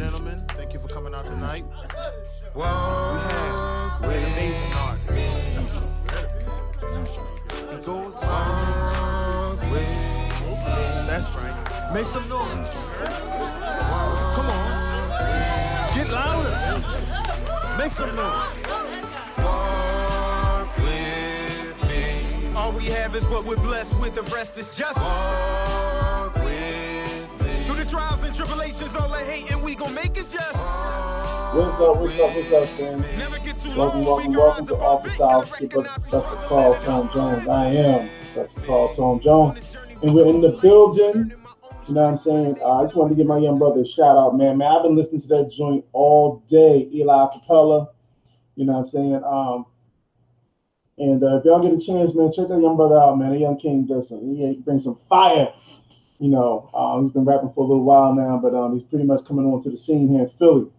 gentlemen, thank you for coming out tonight. We have an amazing artist. He goes the name- That's right. Make some noise. Come on. Get louder. Make some noise. All we have is what we're blessed with, the rest is just. The trials and tribulations, all the hate, and we gon' make it just. What's up, what's up, what's up, fam? Never get too Welcome, welcome, welcome to Office. Hours with Professor Carl. Tom Jones. I am Professor Carl Tom Jones. And we're in the building. You know what I'm saying? Uh, I just wanted to give my young brother a shout out, man. Man, I've been listening to that joint all day, Eli Capella. You know what I'm saying? Um, and uh, if y'all get a chance, man, check that young brother out, man. The young king does some, he brings some fire. You know, um, he's been rapping for a little while now, but um, he's pretty much coming on to the scene here in Philly.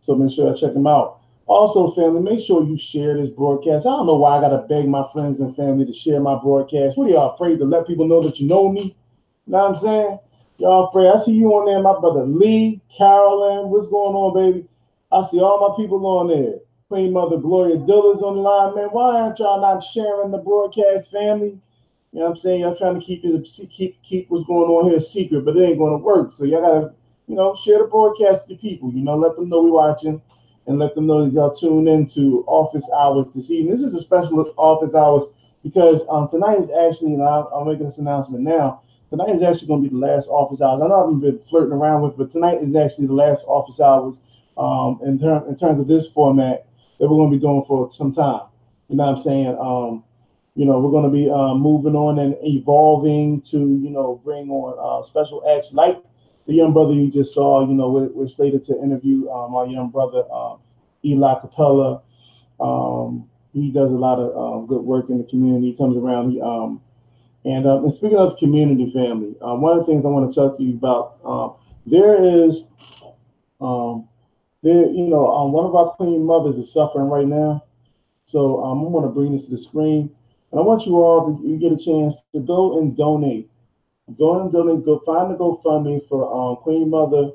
So make sure I check him out. Also, family, make sure you share this broadcast. I don't know why I gotta beg my friends and family to share my broadcast. What are y'all afraid to let people know that you know me? You know what I'm saying? Y'all afraid? I see you on there, my brother Lee, Carolyn. What's going on, baby? I see all my people on there. Queen Mother Gloria Diller's on the line, man. Why aren't y'all not sharing the broadcast, family? You know what I'm saying? Y'all trying to keep it keep keep what's going on here secret, but it ain't gonna work. So y'all gotta, you know, share the broadcast with your people. You know, let them know we're watching and let them know that y'all tune into office hours this evening. This is a special office hours because um, tonight is actually, and I'll, I'm making this announcement now. Tonight is actually going to be the last office hours. I know I've been flirting around with, but tonight is actually the last office hours um, in, term, in terms of this format that we're going to be doing for some time. You know what I'm saying? Um, you know, we're going to be uh, moving on and evolving to, you know, bring on uh, special acts like the young brother you just saw. You know, we're, we're slated to interview um, our young brother um, Eli Capella. Um, he does a lot of um, good work in the community. He comes around. He, um, and, uh, and speaking of community family, um, one of the things I want to talk to you about, um, there is, um, there, you know, one of our queen mothers is suffering right now. So um, I want to bring this to the screen, and I want you all to you get a chance to go and donate. Go and donate. Go find the GoFundMe for um, Queen Mother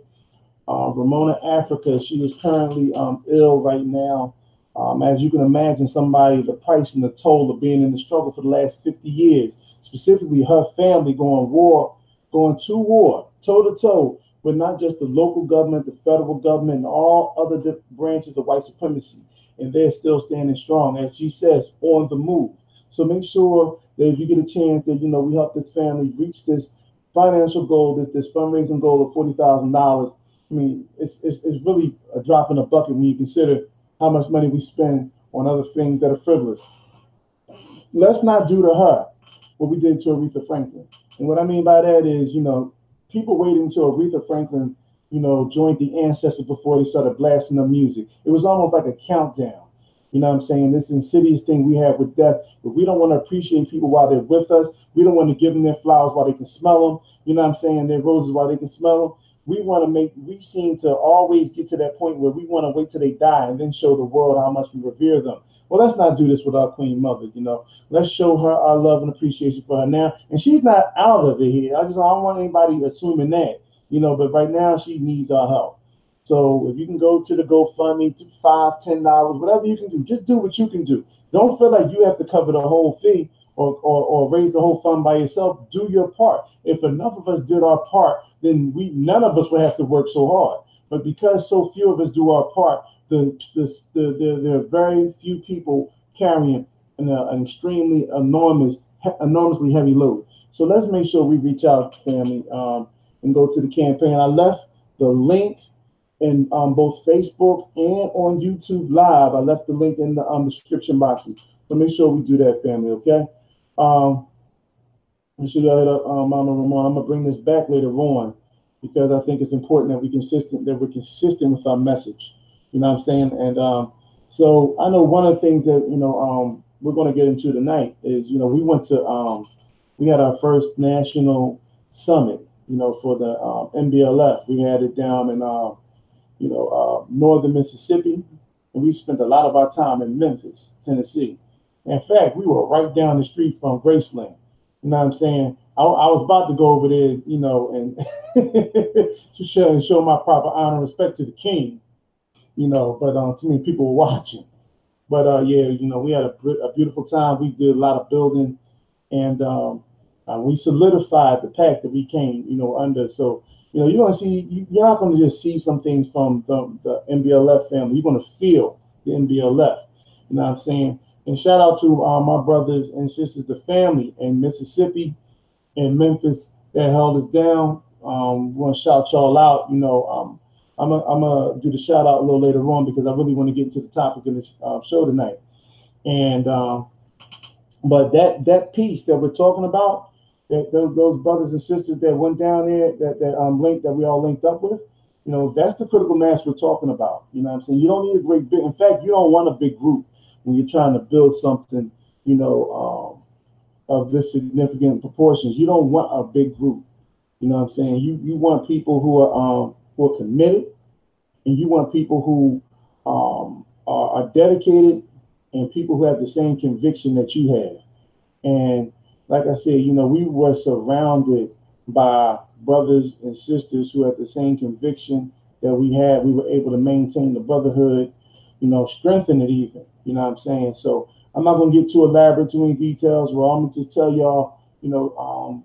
uh, Ramona Africa. She is currently um, ill right now. Um, as you can imagine, somebody the price and the toll of being in the struggle for the last 50 years, specifically her family going war, going to war, toe to toe with not just the local government, the federal government, and all other branches of white supremacy. And they're still standing strong, as she says, on the move. So make sure that if you get a chance that you know we help this family reach this financial goal, this this fundraising goal of forty thousand dollars. I mean, it's, it's it's really a drop in the bucket when you consider how much money we spend on other things that are frivolous. Let's not do to her what we did to Aretha Franklin. And what I mean by that is, you know, people waiting until Aretha Franklin, you know, joined the ancestors before they started blasting the music. It was almost like a countdown. You know what I'm saying? This insidious thing we have with death, but we don't want to appreciate people while they're with us. We don't want to give them their flowers while they can smell them. You know what I'm saying? Their roses while they can smell them. We want to make, we seem to always get to that point where we want to wait till they die and then show the world how much we revere them. Well, let's not do this with our Queen Mother, you know. Let's show her our love and appreciation for her now. And she's not out of it here. I just I don't want anybody assuming that, you know, but right now she needs our help. So if you can go to the GoFundMe, five, ten dollars, whatever you can do, just do what you can do. Don't feel like you have to cover the whole fee or, or, or raise the whole fund by yourself. Do your part. If enough of us did our part, then we none of us would have to work so hard. But because so few of us do our part, the the, the, the there are very few people carrying an, uh, an extremely enormous, enormously heavy load. So let's make sure we reach out, family, um, and go to the campaign. I left the link in um, both Facebook and on YouTube Live. I left the link in the um, description boxes. So make sure we do that, family. Okay. Um, make sure y'all hit up um, Mama Ramon. I'm gonna bring this back later on because I think it's important that we consistent that we're consistent with our message. You know what I'm saying? And um, so I know one of the things that you know um, we're going to get into tonight is you know we went to um, we had our first national summit. You know for the um, NBLF. We had it down in uh, you know uh, northern Mississippi, and we spent a lot of our time in Memphis, Tennessee. In fact, we were right down the street from Graceland. You know what I'm saying? I, I was about to go over there, you know, and to show show my proper honor and respect to the king. You know, but um, too many people were watching. But uh, yeah, you know, we had a, a beautiful time. We did a lot of building, and um, uh, we solidified the pact that we came, you know, under. So you know, you're to see, you're not to just see some things from the, the NBLF family. You're to feel the NBLF. You know what I'm saying? And shout out to uh, my brothers and sisters, the family in Mississippi and Memphis that held us down. Um, want to shout y'all out. You know, um, I'm going to do the shout out a little later on because I really want to get into the topic of this uh, show tonight. And, um, but that, that piece that we're talking about, that those, those brothers and sisters that went down there that, that um linked that we all linked up with, you know, that's the critical mass we're talking about. You know what I'm saying? You don't need a great big in fact, you don't want a big group when you're trying to build something, you know, um, of this significant proportions. You don't want a big group. You know what I'm saying? You you want people who are um who are committed and you want people who um are, are dedicated and people who have the same conviction that you have. And like I said, you know, we were surrounded by brothers and sisters who had the same conviction that we had. We were able to maintain the brotherhood, you know, strengthen it even. You know what I'm saying? So I'm not going to get too elaborate, too many details. Well, I'm going to tell y'all, you know, um,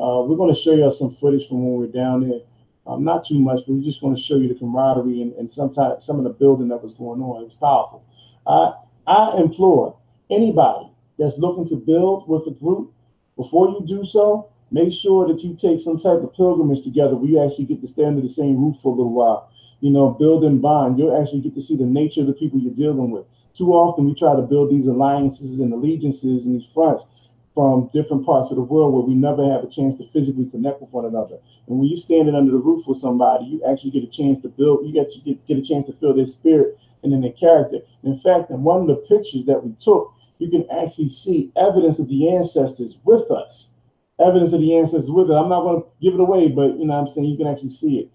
uh, we're going to show y'all some footage from when we are down there. Um, not too much, but we're just going to show you the camaraderie and, and sometimes some of the building that was going on. It was powerful. I I implore anybody that's looking to build with a group before you do so, make sure that you take some type of pilgrimage together where you actually get to stay under the same roof for a little while. You know, build and bond. You'll actually get to see the nature of the people you're dealing with. Too often we try to build these alliances and allegiances and these fronts from different parts of the world where we never have a chance to physically connect with one another. And when you're standing under the roof with somebody, you actually get a chance to build, you get, you get, get a chance to feel their spirit and then their character. In fact, in one of the pictures that we took, you can actually see evidence of the ancestors with us. Evidence of the ancestors with it. I'm not going to give it away, but you know I'm saying you can actually see it.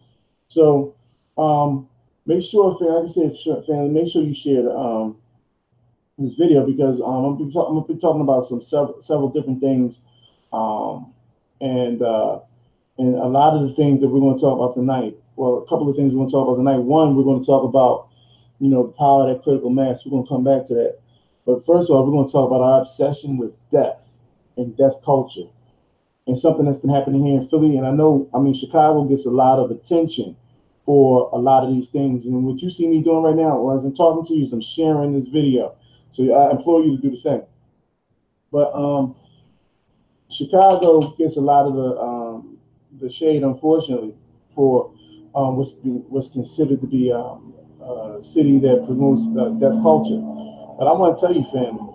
So um, make sure, fam, like I said, family, make sure you share um, this video because um, I'm, I'm gonna be talking about some several, several different things, um, and uh, and a lot of the things that we're going to talk about tonight. Well, a couple of things we're going to talk about tonight. One, we're going to talk about you know the power of that critical mass. We're going to come back to that. But first of all, we're going to talk about our obsession with death and death culture and something that's been happening here in Philly. And I know, I mean, Chicago gets a lot of attention for a lot of these things. And what you see me doing right now, as I'm talking to you, is I'm sharing this video. So I implore you to do the same. But um, Chicago gets a lot of the um, the shade, unfortunately, for um, what's, what's considered to be um, a city that promotes uh, death culture. But I want to tell you, family,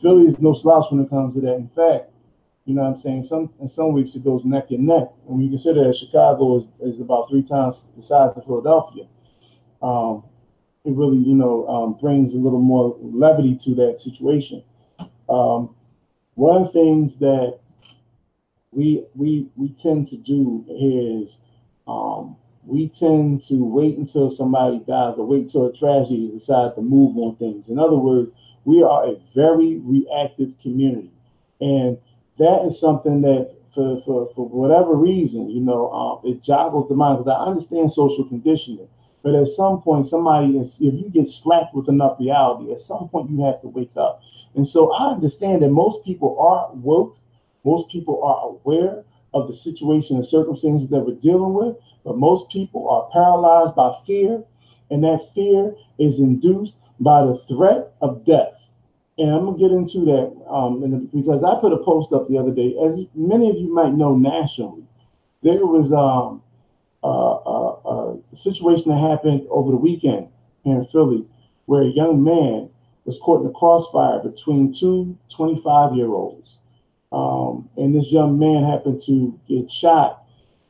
Philly is no slouch when it comes to that. In fact, you know what I'm saying? Some in some weeks it goes neck and neck. When you consider that Chicago is, is about three times the size of Philadelphia, um, it really, you know, um, brings a little more levity to that situation. Um, one of the things that we we we tend to do is um, we tend to wait until somebody dies or wait till a tragedy to decide to move on things. In other words, we are a very reactive community. And that is something that for, for, for whatever reason, you know, um, it joggles the mind because I understand social conditioning. But at some point, somebody is, if you get slapped with enough reality, at some point you have to wake up. And so I understand that most people are woke, most people are aware of the situation and circumstances that we're dealing with, but most people are paralyzed by fear, and that fear is induced by the threat of death. And I'm gonna get into that um, because I put a post up the other day. As many of you might know, nationally, there was um, a, a, a situation that happened over the weekend here in Philly, where a young man was caught in a crossfire between two 25 year olds. Um, and this young man happened to get shot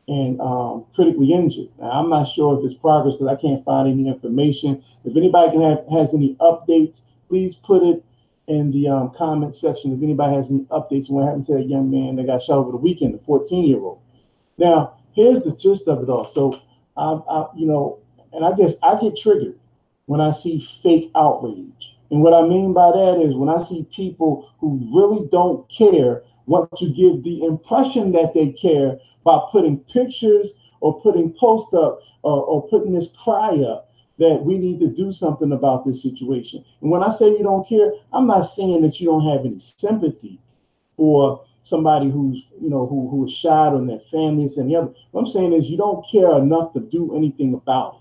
and um, critically injured. Now, I'm not sure if it's progress because I can't find any information. If anybody can have, has any updates, please put it in the um, comment section. If anybody has any updates on what happened to that young man that got shot over the weekend, the 14 year old. Now, here's the gist of it all. So, I, I, you know, and I guess I get triggered when I see fake outrage. And what I mean by that is when I see people who really don't care want to give the impression that they care by putting pictures or putting posts up or, or putting this cry up that we need to do something about this situation. And when I say you don't care, I'm not saying that you don't have any sympathy for somebody who's you know who who is shot on their families and the other. What I'm saying is you don't care enough to do anything about it.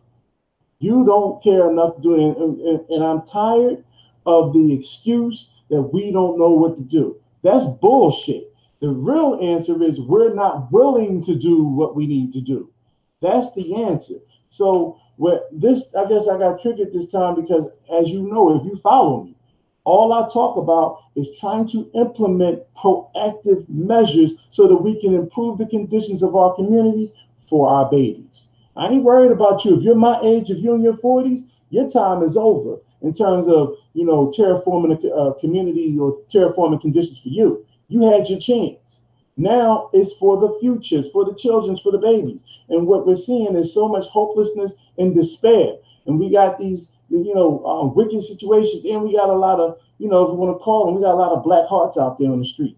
You don't care enough to do it, and, and, and I'm tired of the excuse that we don't know what to do. That's bullshit. The real answer is we're not willing to do what we need to do. That's the answer. So what this I guess I got triggered this time because as you know, if you follow me, all I talk about is trying to implement proactive measures so that we can improve the conditions of our communities for our babies. I ain't worried about you. If you're my age, if you're in your 40s, your time is over in terms of you know terraforming a uh, community or terraforming conditions for you. You had your chance. Now it's for the futures, for the children, for the babies. And what we're seeing is so much hopelessness and despair. And we got these, you know, um, wicked situations, and we got a lot of, you know, if you want to call them, we got a lot of black hearts out there on the street.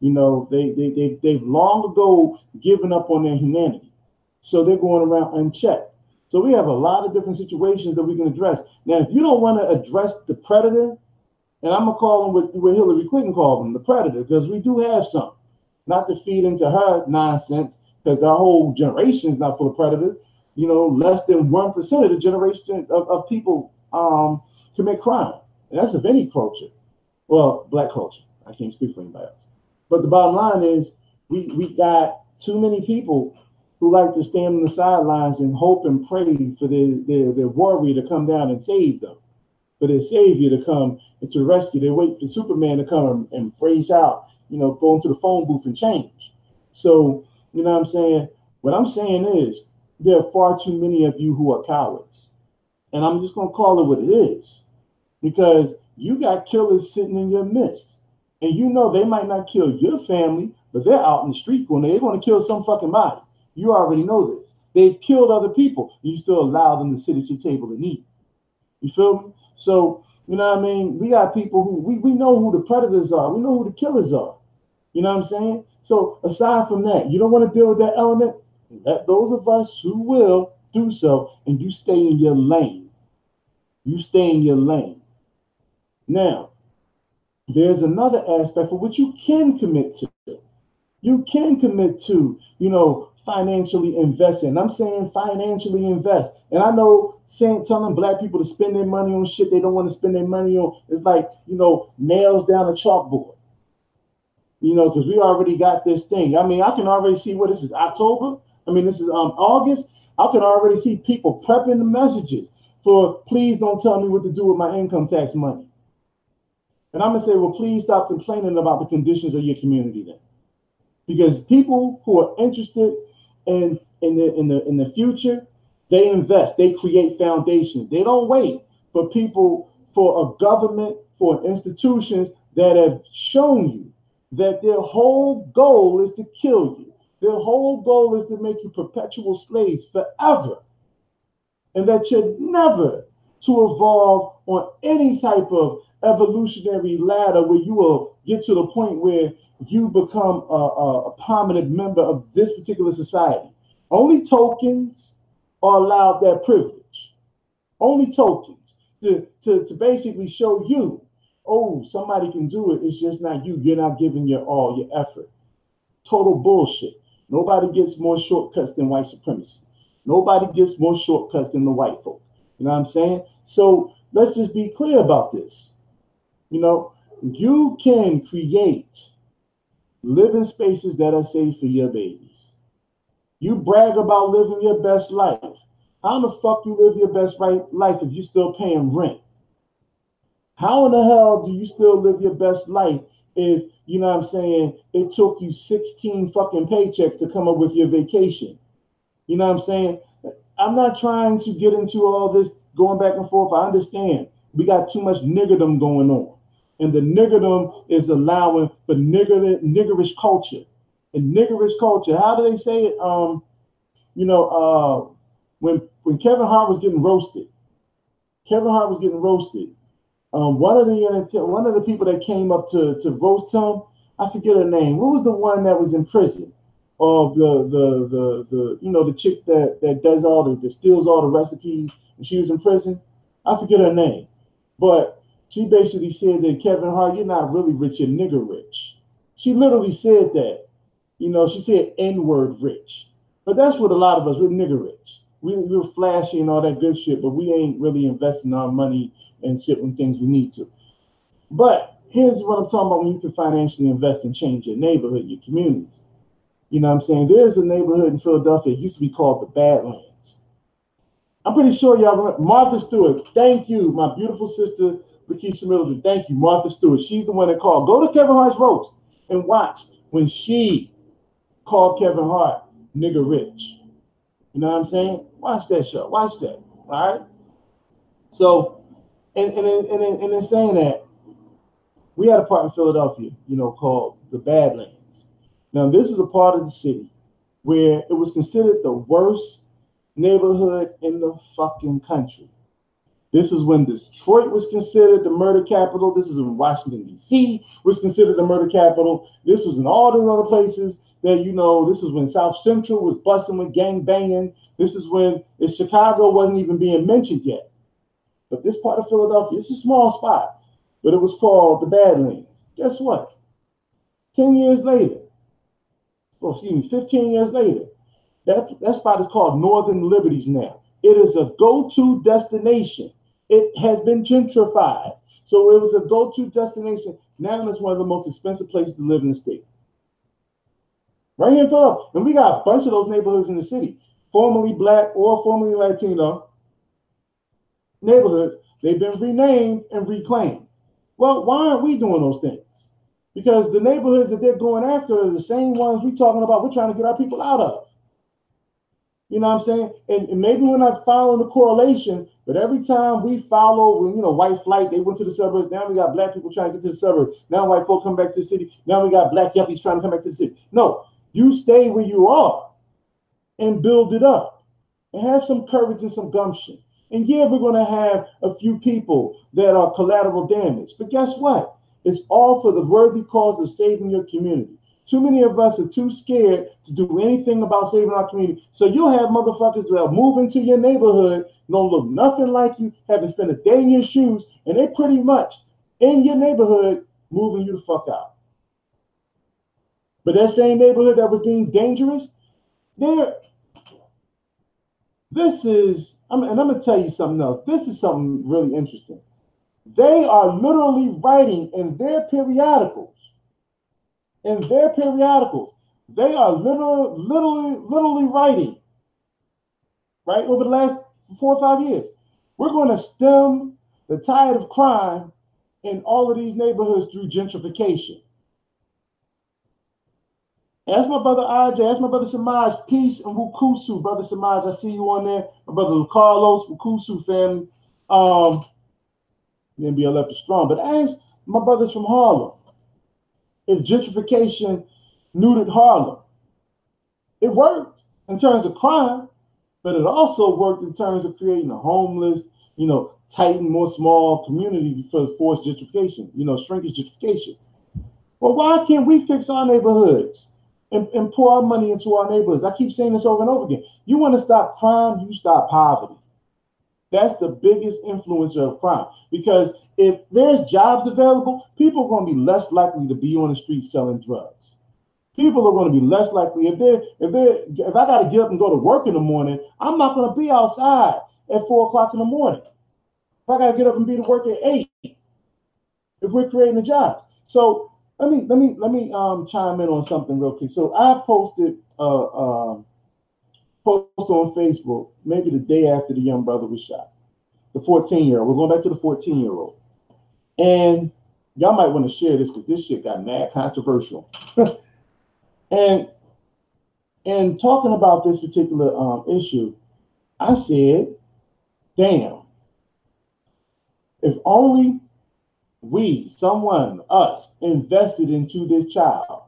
You know, they they they they've long ago given up on their humanity, so they're going around unchecked. So we have a lot of different situations that we can address. Now, if you don't want to address the predator, and I'm gonna call them what, what Hillary Clinton called them, the predator, because we do have some. Not to feed into her nonsense, because our whole generation is not full of predators. You know, less than one percent of the generation of, of people um, commit crime, and that's of any culture. Well, black culture. I can't speak for anybody else. But the bottom line is, we we got too many people who like to stand on the sidelines and hope and pray for their, their, their warrior to come down and save them, for their savior to come and to rescue. They wait for Superman to come and phrase out, you know, go into the phone booth and change. So, you know what I'm saying? What I'm saying is there are far too many of you who are cowards. And I'm just to call it what it is because you got killers sitting in your midst. And you know they might not kill your family, but they're out in the street going, they're to kill some fucking body. You already know this. They've killed other people. You still allow them to sit at your table and eat. You feel me? So, you know what I mean? We got people who we, we know who the predators are. We know who the killers are. You know what I'm saying? So aside from that, you don't want to deal with that element. Let those of us who will do so, and you stay in your lane. You stay in your lane. Now, there's another aspect for which you can commit to. You can commit to, you know, financially invest in. I'm saying financially invest. And I know saying telling black people to spend their money on shit they don't want to spend their money on It's like, you know, nails down a chalkboard. You know, because we already got this thing. I mean, I can already see what this is October. I mean, this is um August. I can already see people prepping the messages for please don't tell me what to do with my income tax money. And I'm gonna say, well, please stop complaining about the conditions of your community then. Because people who are interested in in the in the in the future, they invest, they create foundations. They don't wait for people, for a government, for institutions that have shown you that their whole goal is to kill you. Their whole goal is to make you perpetual slaves forever. And that you're never to evolve on any type of evolutionary ladder where you will get to the point where you become a, a, a prominent member of this particular society. Only tokens are allowed that privilege. Only tokens to, to, to basically show you, oh, somebody can do it. It's just not you. You're not giving your all, your effort. Total bullshit. Nobody gets more shortcuts than white supremacy. Nobody gets more shortcuts than the white folk. You know what I'm saying? So let's just be clear about this. You know, you can create living spaces that are safe for your babies. You brag about living your best life. How the fuck you live your best right life if you're still paying rent? How in the hell do you still live your best life if you know what I'm saying it took you 16 fucking paychecks to come up with your vacation? You know what I'm saying? I'm not trying to get into all this going back and forth. I understand we got too much niggerdom going on. And the niggerdom is allowing for nigger, niggerish culture. And niggerish culture, how do they say it? Um, you know, uh, when when Kevin Hart was getting roasted, Kevin Hart was getting roasted. Um, one of the one of the people that came up to to roast him, I forget her name. What was the one that was in prison? of the the the the you know the chick that that does all the that steals all the recipes and she was in prison. I forget her name, but she basically said that Kevin Hart, you're not really rich, you're nigger rich. She literally said that. You know, she said N-word rich. But that's what a lot of us, we're nigger rich. We, we're flashy and all that good shit, but we ain't really investing our money and shit when things we need to. But here's what I'm talking about when you can financially invest and change your neighborhood, your communities. You know what I'm saying? There's a neighborhood in Philadelphia, it used to be called the Badlands. I'm pretty sure y'all remember Martha Stewart. Thank you, my beautiful sister, Lakeisha Mildred. Thank you, Martha Stewart. She's the one that called. Go to Kevin Hart's roast and watch when she called Kevin Hart nigger rich. You know what I'm saying? Watch that show. Watch that. All right. So, and and and, and, and in saying that, we had a part in Philadelphia, you know, called the Badlands. Now, this is a part of the city where it was considered the worst neighborhood in the fucking country. This is when Detroit was considered the murder capital. This is when Washington, D.C. was considered the murder capital. This was in all those other places that, you know, this is when South Central was busting with gang banging. This is when Chicago wasn't even being mentioned yet. But this part of Philadelphia, it's a small spot, but it was called the Badlands. Guess what? 10 years later, oh, excuse me, 15 years later, that, that spot is called Northern Liberties now. It is a go to destination. It has been gentrified. So it was a go to destination. Now it's one of the most expensive places to live in the state. Right here in Philadelphia. And we got a bunch of those neighborhoods in the city, formerly black or formerly Latino neighborhoods. They've been renamed and reclaimed. Well, why aren't we doing those things? Because the neighborhoods that they're going after are the same ones we're talking about, we're trying to get our people out of. You know what I'm saying? And, and, maybe we're not following the correlation, but every time we follow, you know, white flight, they went to the suburbs. Now we got black people trying to get to the suburbs. Now white folk come back to the city. Now we got black yuppies trying to come back to the city. No, you stay where you are and build it up and have some courage and some gumption. And yeah, we're going to have a few people that are collateral damage. But guess what? It's all for the worthy cause of saving your community. Too many of us are too scared to do anything about saving our community. So you'll have motherfuckers that are moving to your neighborhood, don't look nothing like you, haven't spent a day in your shoes, and they pretty much in your neighborhood moving you the fuck out. But that same neighborhood that was deemed dangerous, there. This is, and I'm gonna tell you something else. This is something really interesting. They are literally writing in their periodicals in their periodicals. They are literally, literally, literally writing, right, over the last four or five years. We're going to stem the tide of crime in all of these neighborhoods through gentrification. Ask my brother Aj, ask my brother Samaj, peace and Wukusu, brother Samaj. I see you on there. My brother Carlos, Wukusu family. Um, NBLF is strong, but ask my brothers from Harlem if gentrification neutered Harlem. It worked in terms of crime, but it also worked in terms of creating a homeless, you know, tighten more small community for forced gentrification, you know, shrinkage gentrification. Well, why can't we fix our neighborhoods and, and pour our money into our neighborhoods? I keep saying this over and over again. You want to stop crime, you stop poverty. That's the biggest influencer of crime because if there's jobs available, people are going to be less likely to be on the street selling drugs. People are going to be less likely if they if they if I got to get up and go to work in the morning, I'm not going to be outside at four o'clock in the morning. If I got to get up and be to work at eight, if we're creating the jobs, so let me let me let me um, chime in on something real quick. So I posted uh, um, post on Facebook maybe the day after the young brother was shot, the 14 year old. We're going back to the 14 year old. And y'all might want to share this because this shit got mad controversial. and and talking about this particular um, issue, I said, damn, if only we, someone, us, invested into this child,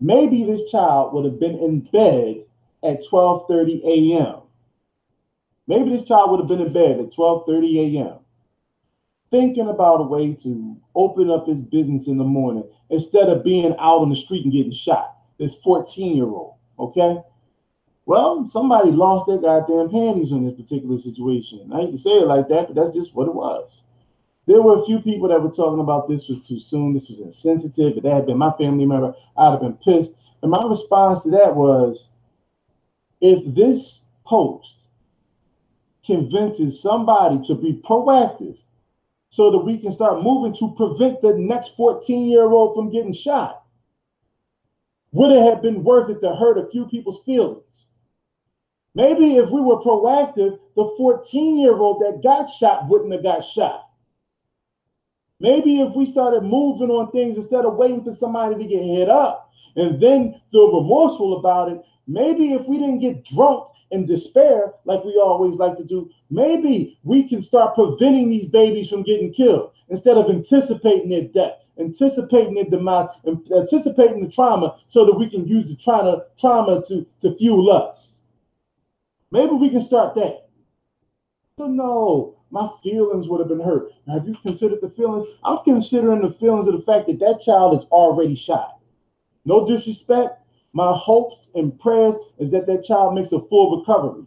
maybe this child would have been in bed at 12:30 a.m. Maybe this child would have been in bed at 12:30 a.m thinking about a way to open up his business in the morning instead of being out on the street and getting shot. this 14 year old. Okay. Well, somebody lost their goddamn panties in this particular situation. I hate to say it like that, but that's just what it was. There were a few people that were talking about this was too soon, this was insensitive. If that had been my family member, I'd have been pissed. And my response to that was if this post convinces somebody to be proactive so that we can start moving to prevent the next 14 year old from getting shot, would it have been worth it to hurt a few people's feelings? Maybe if we were proactive, the 14 year old that got shot wouldn't have got shot. Maybe if we started moving on things instead of waiting for somebody to get hit up and then feel remorseful about it, maybe if we didn't get drunk and despair like we always like to do, maybe we can start preventing these babies from getting killed instead of anticipating their death, anticipating their demise, anticipating the trauma so that we can use the trauma, trauma to, to fuel us. Maybe we can start that. So no, my feelings would have been hurt. Now, Have you considered the feelings? I'm considering the feelings of the fact that that child is already shot. No disrespect. My hopes and prayers is that that child makes a full recovery.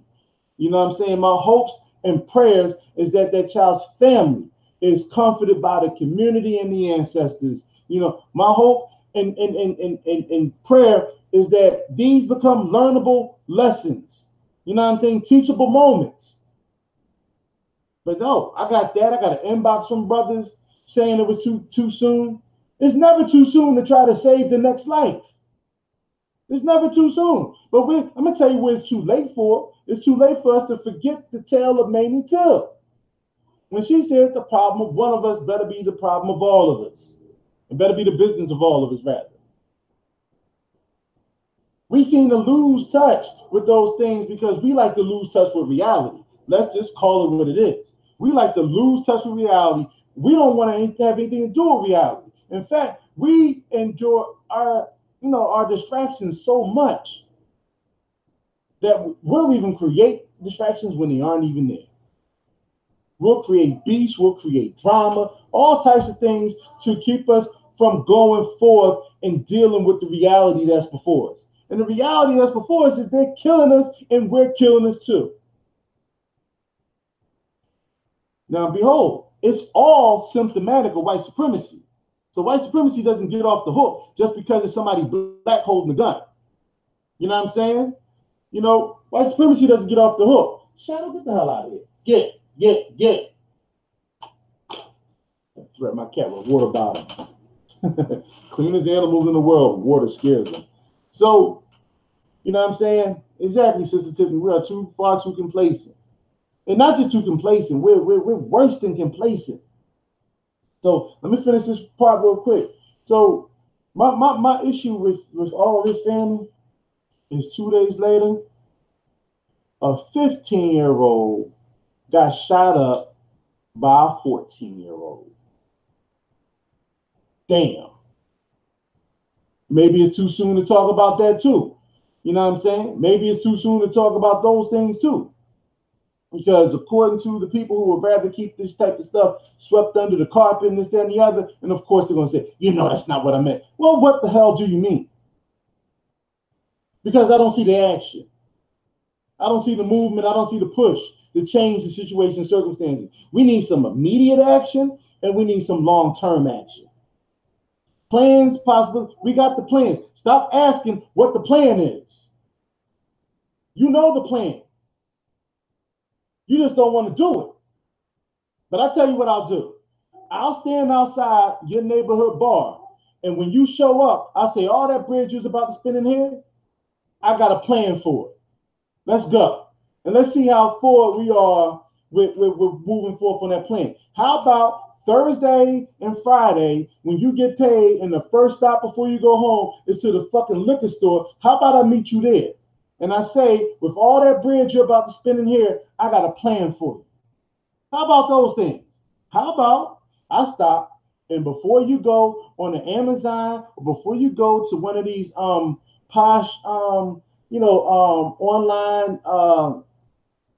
You know what I'm saying? My hopes and prayers is that that child's family is comforted by the community and the ancestors. You know, my hope and and and and, and, prayer is that these become learnable lessons. You know what I'm saying? Teachable moments but no, I got that. I got an inbox from brothers saying it was too too soon. It's never too soon to try to save the next life. It's never too soon. But we, I'm gonna tell you what it's too late for. It's too late for us to forget the tale of Mamie Till. When she said the problem of one of us better be the problem of all of us. It better be the business of all of us, rather. We seem to lose touch with those things because we like to lose touch with reality. Let's just call it what it is. We like to lose touch with reality. We don't want to have anything to do with reality. In fact, we enjoy our, you know, our distractions so much that we'll even create distractions when they aren't even there. We'll create beasts, we'll create drama, all types of things to keep us from going forth and dealing with the reality that's before us. And the reality that's before us is they're killing us and we're killing us too. Now, behold, it's all symptomatic of white supremacy. So white supremacy doesn't get off the hook just because it's somebody black holding a gun. You know what I'm saying? You know, white supremacy doesn't get off the hook. Shadow, get the hell out of here. Get, get, get. Threat my cat with water bottle. Cleanest animals in the world, water scares them. So, you know what I'm saying? Exactly, Sister Tiffany. We are too far too complacent. And not just too complacent, we're, we're, we're worse than complacent. So let me finish this part real quick. So my, my, my issue with, with all this family is two days later, a 15 year old got shot up by a 14 year old. Damn. Maybe it's too soon to talk about that too. You know what I'm saying? Maybe it's too soon to talk about those things too because according to the people who would rather keep this type of stuff swept under the carpet and this, that, and the other, and of course they're going to say, you know, that's not what I meant. Well, what the hell do you mean? Because I don't see the action. I don't see the movement. I don't see the push to change the situation circumstances. We need some immediate action and we need some long-term action. Plans, possible. We got the plans. Stop asking what the plan is. You know the plan. You just don't want to do it. But I tell you what I'll do. I'll stand outside your neighborhood bar. And when you show up, I say, all that bridge you're about to spin in here, I got a plan for it. Let's go. And let's see how forward we are with, with, with moving forth on that plan. How about Thursday and Friday, when you get paid and the first stop before you go home is to the fucking liquor store, how about I meet you there? And I say, with all that bread you're about to spend in here, I got a plan for you. How about those things? How about I stop and before you go on the Amazon or before you go to one of these um posh um you know um online um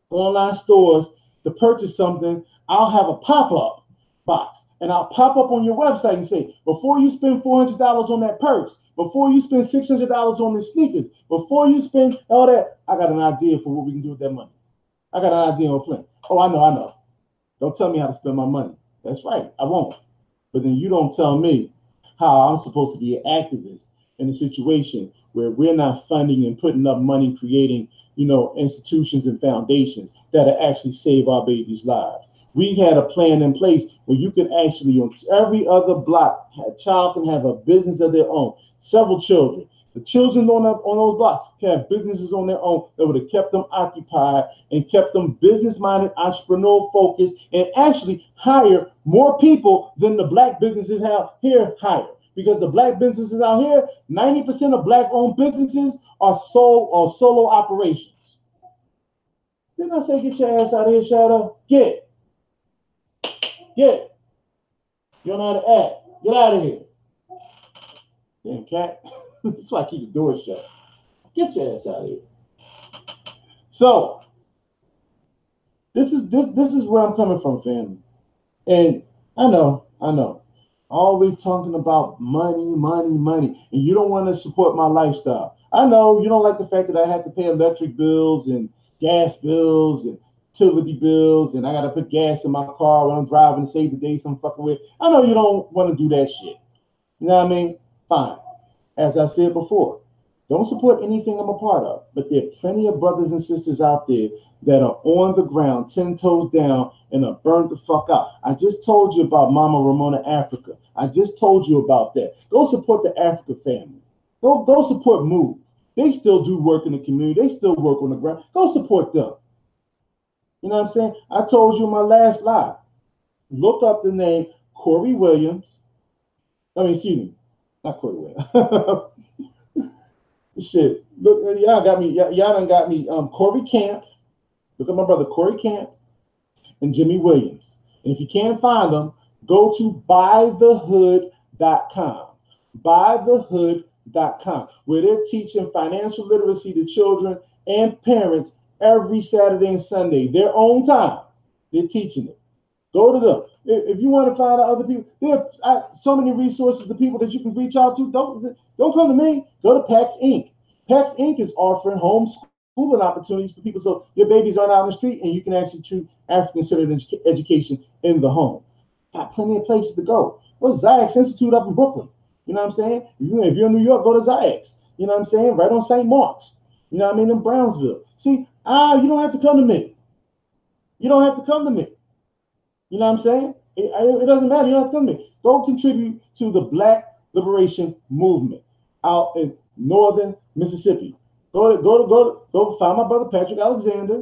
online stores to purchase something, I'll have a pop-up box and I'll pop up on your website and say, before you spend $400 on that purse, before you spend $600 on the sneakers, before you spend all that, I got an idea for what we can do with that money. I got an idea a plan. Oh, I know, I know. Don't tell me how to spend my money. That's right, I won't. But then you don't tell me how I'm supposed to be an activist in a situation where we're not funding and putting up money creating, you know, institutions and foundations that actually save our babies' lives we had a plan in place where you could actually on every other block a child can have a business of their own. Several children. The children on, that, on those blocks can have businesses on their own that would have kept them occupied and kept them business-minded entrepreneurial focused and actually hire more people than the black businesses have here hire. Because the black businesses out here 90% of black owned businesses are sole or solo operations. Didn't i say get your ass out of here shadow? Get Get. You don't know how to act. Get out of here. Damn cat. That's why I keep the door shut. Get your ass out of here. So this is this this is where I'm coming from, family. And I know, I know. Always talking about money, money, money. And you don't want to support my lifestyle. I know you don't like the fact that I have to pay electric bills and gas bills and utility bills and I gotta put gas in my car when I'm driving to save the day some fucking way. I know you don't want to do that shit. You know what I mean? Fine. As I said before, don't support anything I'm a part of. But there are plenty of brothers and sisters out there that are on the ground, 10 toes down, and are burnt the fuck out. I just told you about Mama Ramona Africa. I just told you about that. Go support the Africa family. Go, go support Move. They still do work in the community. They still work on the ground. Go support them. You know what I'm saying? I told you my last lie. Look up the name Corey Williams. I mean, excuse me, not Corey Williams. Shit, look, y'all got me. Y'all done got me. Um, Corey Camp. Look at my brother Corey Camp and Jimmy Williams. And if you can't find them, go to buythehood.com. Buythehood.com, where they're teaching financial literacy to children and parents every Saturday and Sunday, their own time. They're teaching it. Go to them. If you want to find out other people, there are so many resources, the people that you can reach out to. Don't don't come to me. Go to PAX Inc. PAX Inc. is offering homeschooling opportunities for people, so your babies aren't out on the street, and you can actually choose African-centered education in the home. Got plenty of places to go. Well, Ziax Institute up in Brooklyn. You know what I'm saying? If you're in New York, go to Ziax. You know what I'm saying? Right on St. Mark's. You know what I mean? In Brownsville. See, Ah, you don't have to come to me. You don't have to come to me. You know what I'm saying? It, it, doesn't matter. You don't have to come to me. Go contribute to the Black Liberation Movement out in northern Mississippi. Go to go to go to, go find my brother Patrick Alexander.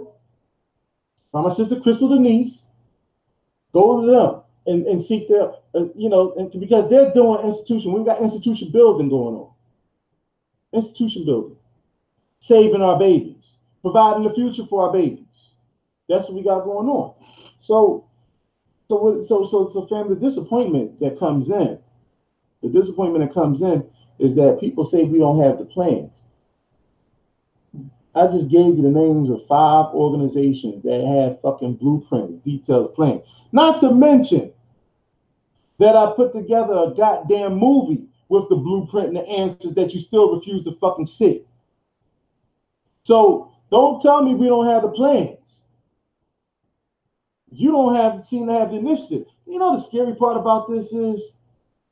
Find my sister Crystal Denise. Go to them and, and seek their, uh, you know, and, because they're doing institution. We've got institution building going on. Institution building, saving our babies providing the future for our babies. That's what we got going on. So, so, so, so, so, family, disappointment that comes in, the disappointment that comes in is that people say we don't have the plans. I just gave you the names of five organizations that have fucking blueprints, detailed plans. Not to mention that I put together a goddamn movie with the blueprint and the answers that you still refuse to fucking see. So don't tell me we don't have the plans. You don't have seem to have the initiative. You know the scary part about this is,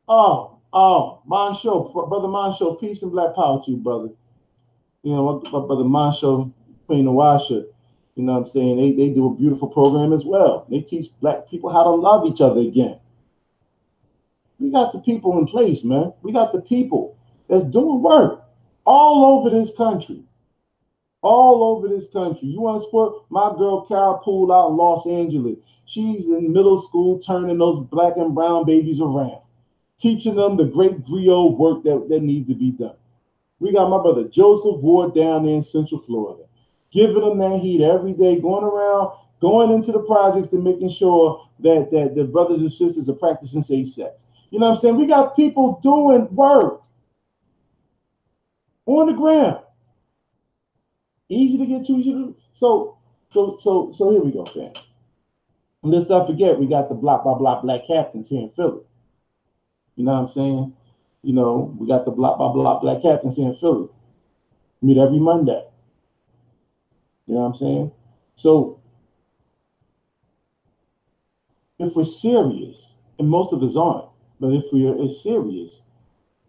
oh, oh, Monsho, brother Monsho, peace and black power to you, brother. You know, brother Monsho, Queen Awasha, you know what I'm saying? They, they do a beautiful program as well. They teach black people how to love each other again. We got the people in place, man. We got the people that's doing work all over this country all over this country. You want to support my girl Carol Poole out in Los Angeles? She's in middle school turning those black and brown babies around, teaching them the great griot work that, that needs to be done. We got my brother Joseph Ward down there in Central Florida, giving them that heat every day, going around, going into the projects and making sure that, that the brothers and sisters are practicing safe sex. You know what I'm saying? We got people doing work on the ground. Easy to get to. Easy so, so, so, so here we go, fam. Let's not forget, we got the block by block black captains here in Philly. You know what I'm saying? You know, we got the block by block black captains here in Philly. Meet every Monday. You know what I'm saying? So if we're serious, and most of us aren't, but if we are serious,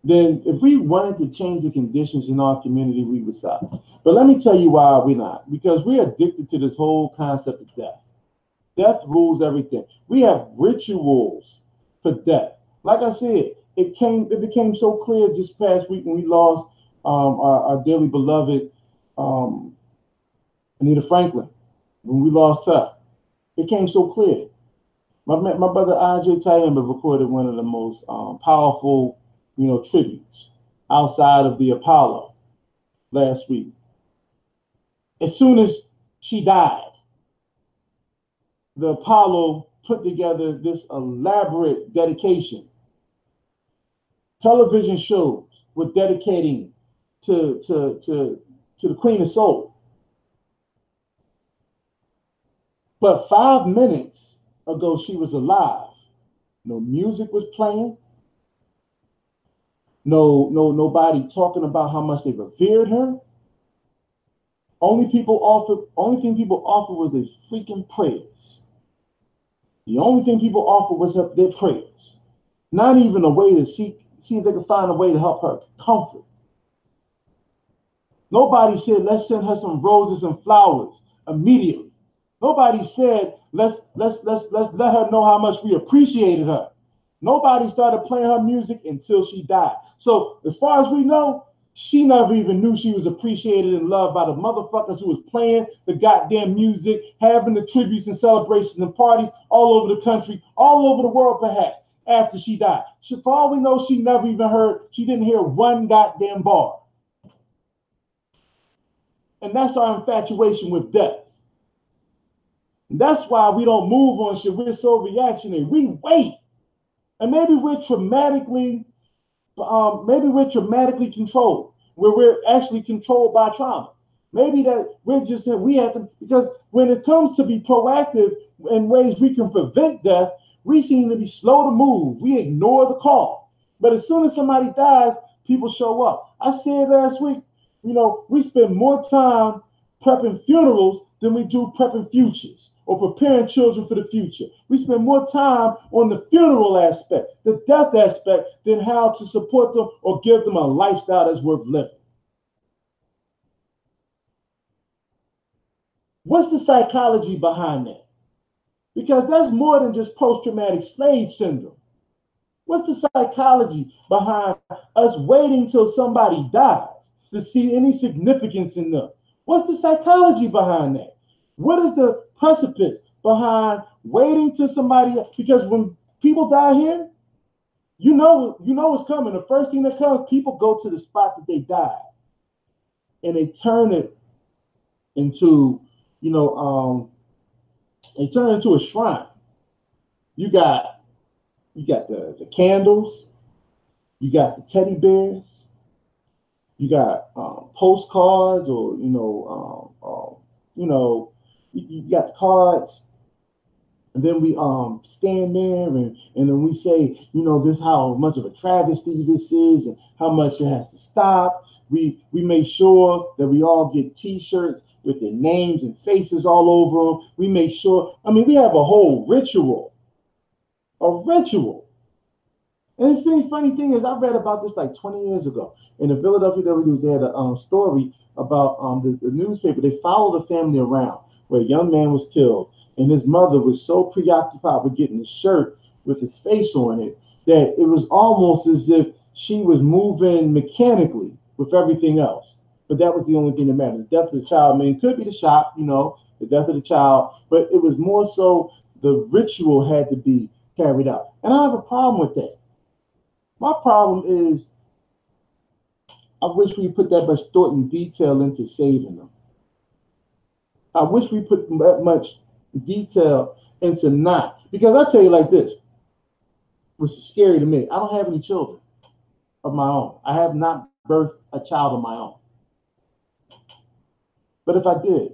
then if we wanted to change the conditions in our community, we would stop. But let me tell you why we're not. Because we're addicted to this whole concept of death. Death rules everything. We have rituals for death. Like I said, it came. It became so clear just past week when we lost um, our, our, dearly beloved um, Aretha Franklin. When we lost her, it came so clear. My my brother IJ Tayemba recorded one of the most um, powerful, you know, tributes outside of the Apollo last week. As soon as she died, the Apollo put together this elaborate dedication. Television shows were dedicating to, to, to, to the Queen of Soul. But five minutes ago, she was alive. No music was playing. No, no, nobody talking about how much they revered her. Only people offered, only thing people offered was their freaking prayers. The only thing people offered was their prayers, not even a way to seek, see if they could find a way to help her comfort. Nobody said, let's send her some roses and flowers immediately. Nobody said, let's let's let's let's let her know how much we appreciated her. Nobody started playing her music until she died. So as far as we know, she never even knew she was appreciated and loved by the motherfuckers who was playing the goddamn music, having the tributes and celebrations and parties all over the country, all over the world, perhaps, after she died. She, for all we know, she never even heard, she didn't hear one goddamn bar. And that's our infatuation with death. And that's why we don't move on shit. We're so reactionary. We wait. And maybe we're traumatically um, maybe we're traumatically controlled, where we're actually controlled by trauma. Maybe that we're just we have to because when it comes to be proactive in ways we can prevent death, we seem to be slow to move. We ignore the call. But as soon as somebody dies, people show up. I said last week, you know, we spend more time prepping funerals than we do prepping futures or preparing children for the future. We spend more time on the funeral aspect, the death aspect, than how to support them or give them a lifestyle that's worth living. What's the psychology behind that? Because that's more than just post traumatic slave syndrome. What's the psychology behind us waiting till somebody dies to see any significance in them? What's the psychology behind that? What is the precipice behind waiting to somebody? Because when people die here, you know, you know what's coming. The first thing that comes, people go to the spot that they died, and they turn it into, you know, um, they turn it into a shrine. You got, you got the the candles, you got the teddy bears, you got um, postcards, or you know, um, um, you know, you, got cards and then we um stand there and, and then we say, you know, this how much of a travesty this is and how much it has to stop. We we make sure that we all get t-shirts with their names and faces all over them. We make sure, I mean, we have a whole ritual. A ritual. And the funny thing is, I read about this like 20 years ago in the Philadelphia Daily News. They had a um, story about um, the, the newspaper. They followed the family around where a young man was killed, and his mother was so preoccupied with getting a shirt with his face on it that it was almost as if she was moving mechanically with everything else. But that was the only thing that mattered. The death of the child, I mean, could be the shock, you know, the death of the child, but it was more so the ritual had to be carried out. And I have a problem with that. My problem is I wish we put that much thought and detail into saving them. I wish we put that much detail into not. Because I tell you like this, which is scary to me. I don't have any children of my own. I have not birthed a child of my own. But if I did,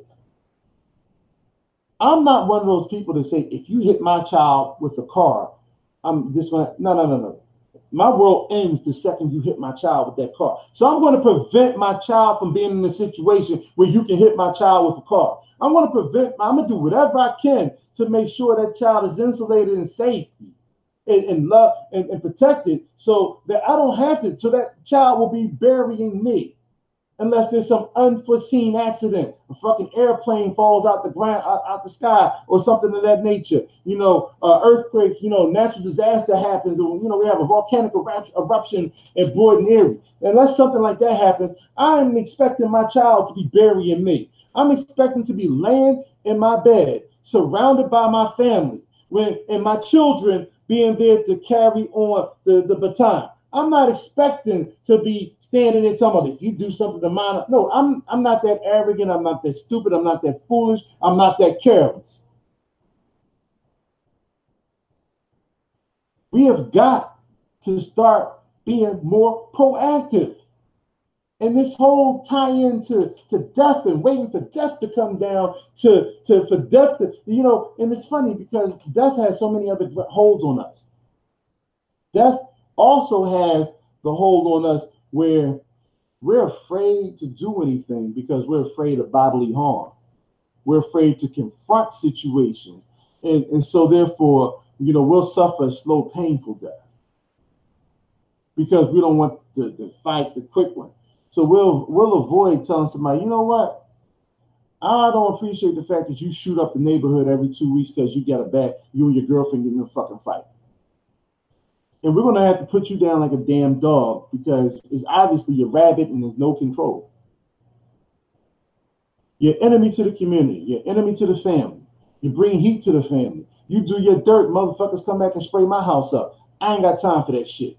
I'm not one of those people to say if you hit my child with a car, I'm this one. No, no, no, no. My world ends the second you hit my child with that car. So I'm going to prevent my child from being in a situation where you can hit my child with a car. I'm going to prevent. I'm going to do whatever I can to make sure that child is insulated and safety and, and love and, and protected so that I don't have to. So that child will be burying me unless there's some unforeseen accident. A fucking airplane falls out the ground, out, out the sky, or something of that nature. You know, uh, earthquakes. You know, natural disaster happens, or you know, we have a volcanic eruption in Broad Erie. Unless something like that happens, I'm expecting my child to be burying me. I'm expecting to be laying in my bed, surrounded by my family, when and my children being there to carry on the, the baton. I'm not expecting to be standing there talking about if you do something to mine. No, I'm I'm not that arrogant. I'm not that stupid. I'm not that foolish. I'm not that careless. We have got to start being more proactive. And this whole tie into to death and waiting for death to come down to, to for death to, you know, and it's funny because death has so many other holds on us. Death also has the hold on us where we're afraid to do anything because we're afraid of bodily harm. We're afraid to confront situations. And, and so, therefore, you know, we'll suffer a slow, painful death because we don't want to, to fight the quick one. So we'll we'll avoid telling somebody, you know what? I don't appreciate the fact that you shoot up the neighborhood every two weeks because you got a bad you and your girlfriend getting in a fucking fight and we're going to have to put you down like a damn dog because it's obviously a rabbit and there's no control. You're enemy to the community. You're enemy to the family. You bring heat to the family. You do your dirt, motherfuckers come back and spray my house up. I ain't got time for that shit.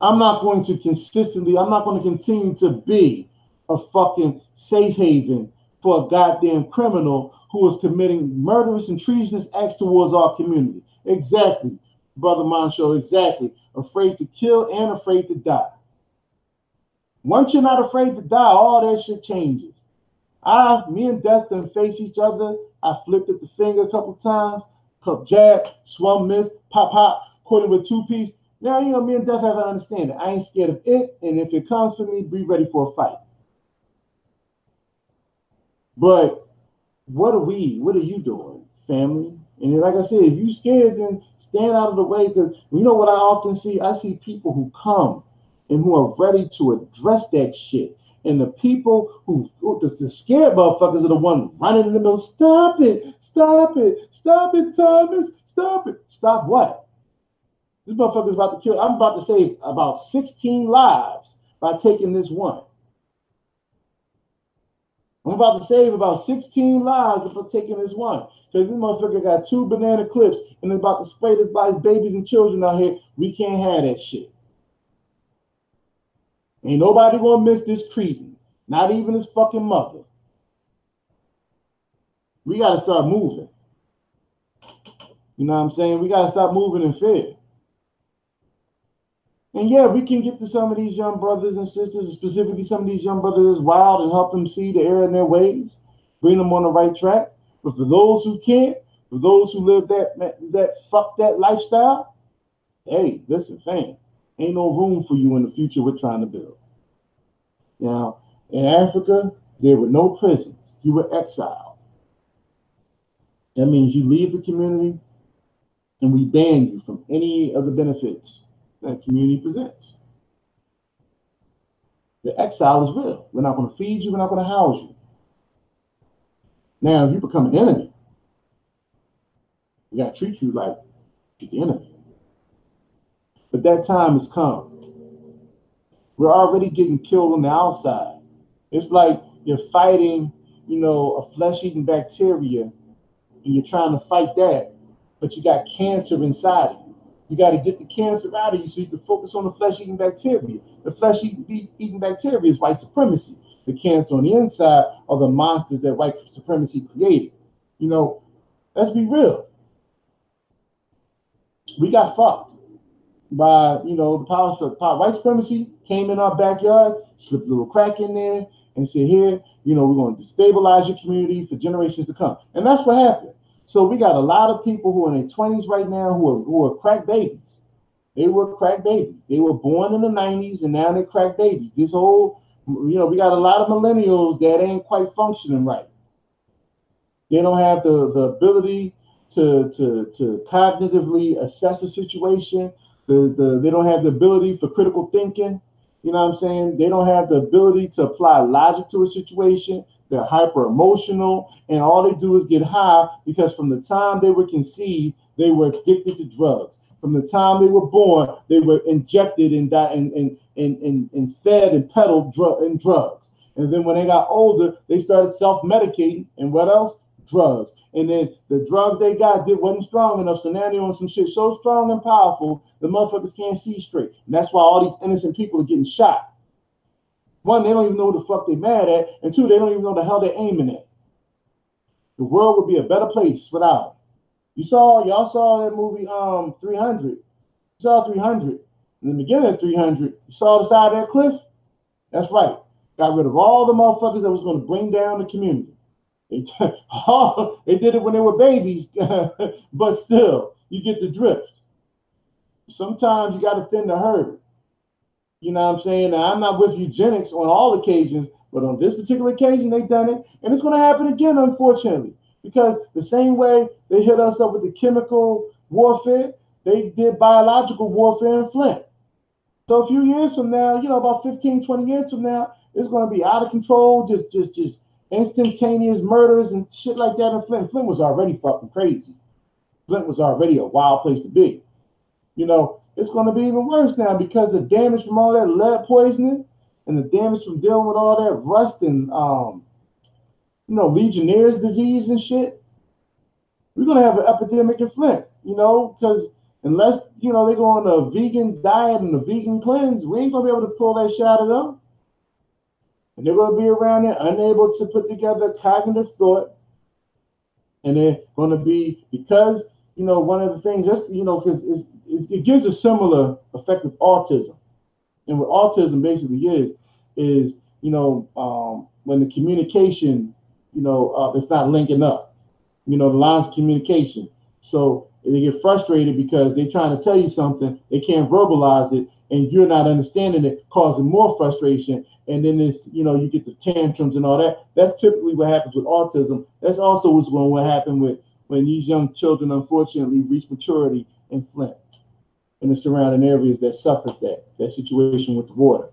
I'm not going to consistently, I'm not going to continue to be a fucking safe haven for a goddamn criminal who is committing murderous and treasonous acts towards our community. Exactly, Brother Moncho, exactly. Afraid to kill and afraid to die. Once you're not afraid to die, all that shit changes. I, me and Death done face each other. I flipped at the finger a couple times, cup jab, swung miss, pop pop, caught with two piece. Now, you know, me and Death have an understanding. I ain't scared of it, and if it comes for me, be ready for a fight. But what are we? What are you doing, family? And like I said, if you scared, then stand out of the way. Because you know what I often see? I see people who come and who are ready to address that shit. And the people who, the, the scared motherfuckers are the ones running in the middle. Stop it! Stop it! Stop it, Thomas! Stop it! Stop what? This motherfucker's about to kill. I'm about to save about 16 lives by taking this one. I'm about to save about 16 lives if I'm taking this one. Because this motherfucker got two banana clips and is about to spray this his babies and children out here. We can't have that shit. Ain't nobody gonna miss this treatment. Not even his fucking mother. We gotta start moving. You know what I'm saying? We gotta stop moving in fear. And yeah, we can get to some of these young brothers and sisters, specifically some of these young brothers wild and help them see the error in their ways, bring them on the right track. But for those who can't, for those who live that that fuck that lifestyle, hey, listen, fam, ain't no room for you in the future we're trying to build. Now, in Africa, there were no prisons. You were exiled. That means you leave the community and we ban you from any of the benefits that community presents. The exile is real. We're not going to feed you, we're not going to house you. Now, if you become an enemy, we got to treat you like the enemy. But that time has come. We're already getting killed on the outside. It's like you're fighting, you know, a flesh-eating bacteria, and you're trying to fight that, but you got cancer inside you. You got to get the cancer out of you so you can focus on the flesh eating bacteria. The flesh eating bacteria is white supremacy. The cancer on the inside are the monsters that white supremacy created. You know, let's be real. We got fucked by, you know, the power structure. White supremacy came in our backyard, slipped a little crack in there, and said, here, you know, we're going to destabilize your community for generations to come. And that's what happened. So we got a lot of people who are in their 20s right now who are, who are crack babies. They were crack babies. They were born in the 90s and now they're crack babies. This whole, you know, we got a lot of millennials that ain't quite functioning right. They don't have the, the ability to, to, to cognitively assess a situation. The, the, they don't have the ability for critical thinking. You know what I'm saying? They don't have the ability to apply logic to a situation. They're hyper emotional, and all they do is get high because from the time they were conceived, they were addicted to drugs. From the time they were born, they were injected and and and and, and, fed and peddled drug and drugs. And then when they got older, they started self-medicating and what else? Drugs. And then the drugs they got did wasn't strong enough. So now they're on some shit so strong and powerful, the motherfuckers can't see straight. And that's why all these innocent people are getting shot. One, they don't even know what the fuck they mad at, and two, they don't even know the hell they're aiming at. The world would be a better place without. You saw, y'all saw that movie, um, 300. You saw 300. In the beginning of 300, you saw the side of that cliff? That's right. Got rid of all the motherfuckers that was going to bring down the community. They, they did it when they were babies, but still, you get the drift. Sometimes you got to thin the herd. You know what I'm saying? Now, I'm not with eugenics on all occasions, but on this particular occasion, they've done it. And it's going to happen again, unfortunately, because the same way they hit us up with the chemical warfare, they did biological warfare in Flint. So a few years from now, you know, about 15, 20 years from now, it's going to be out of control, just, just, just instantaneous murders and shit like that in Flint. Flint was already fucking crazy. Flint was already a wild place to be. You know, it's going to be even worse now because the damage from all that lead poisoning and the damage from dealing with all that rust and um, you know, Legionnaire's disease and shit. We're gonna have an epidemic in Flint, you know, because unless you know they go on a vegan diet and a vegan cleanse, we ain't gonna be able to pull that shot of them. And they're gonna be around there unable to put together cognitive thought. And they're gonna be because you know one of the things that's you know because it gives a similar effect with autism. And what autism basically is, is, you know, um, when the communication, you know, uh, it's not linking up, you know, the lines of communication. So they get frustrated because they're trying to tell you something, they can't verbalize it, and you're not understanding it, causing more frustration. And then it's, you know, you get the tantrums and all that. That's typically what happens with autism. That's also what's going to happen with when these young children unfortunately reach maturity in Flint in the surrounding areas that suffered that that situation with the water.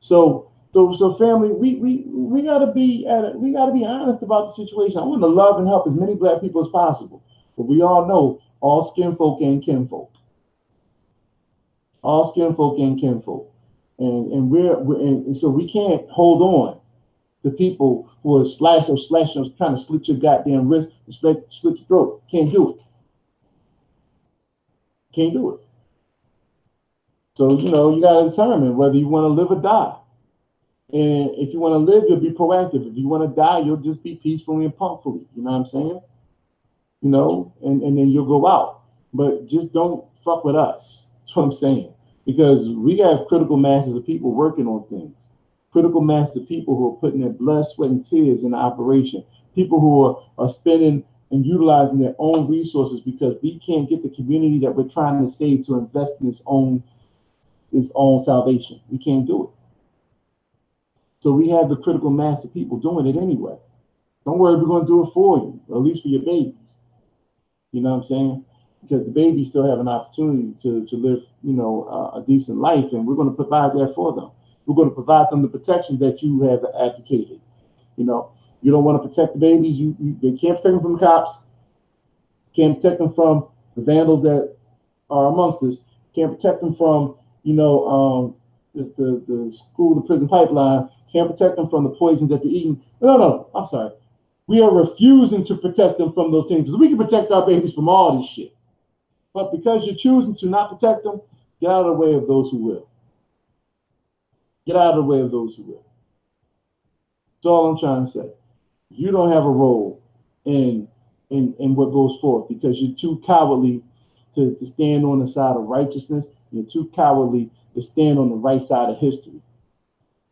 So so so family, we we we gotta be at a, we gotta be honest about the situation. I want to love and help as many black people as possible, but we all know all skin folk and kinfolk. All skin folk and kinfolk, and and we're, we're and so we can't hold on to people who are slash or slash or trying to slit your goddamn wrist and slit, slit your throat. Can't do it. Can't do it. So, you know, you got to determine whether you want to live or die. And if you want to live, you'll be proactive. If you want to die, you'll just be peacefully and pumpfully. You know what I'm saying? You know, and, and then you'll go out. But just don't fuck with us. That's what I'm saying. Because we have critical masses of people working on things. Critical mass of people who are putting their blood, sweat, and tears in the operation. People who are, are spending and utilizing their own resources because we can't get the community that we're trying to save to invest in its own its own salvation. We can't do it. So we have the critical mass of people doing it anyway. Don't worry, we're going to do it for you, at least for your babies. You know what I'm saying? Because the babies still have an opportunity to, to live, you know, uh, a decent life, and we're going to provide that for them. We're going to provide them the protection that you have advocated. You know, you don't want to protect the babies. You, you they can't protect them from the cops. Can't protect them from the vandals that are amongst us. Can't protect them from you know, um, the, the, the school to prison pipeline can't protect them from the poisons that they're eating. No, no, I'm sorry. We are refusing to protect them from those things. because We can protect our babies from all this shit. But because you're choosing to not protect them, get out of the way of those who will. Get out of the way of those who will. That's all I'm trying to say. You don't have a role in in, in what goes forth because you're too cowardly to, to stand on the side of righteousness you're too cowardly to stand on the right side of history.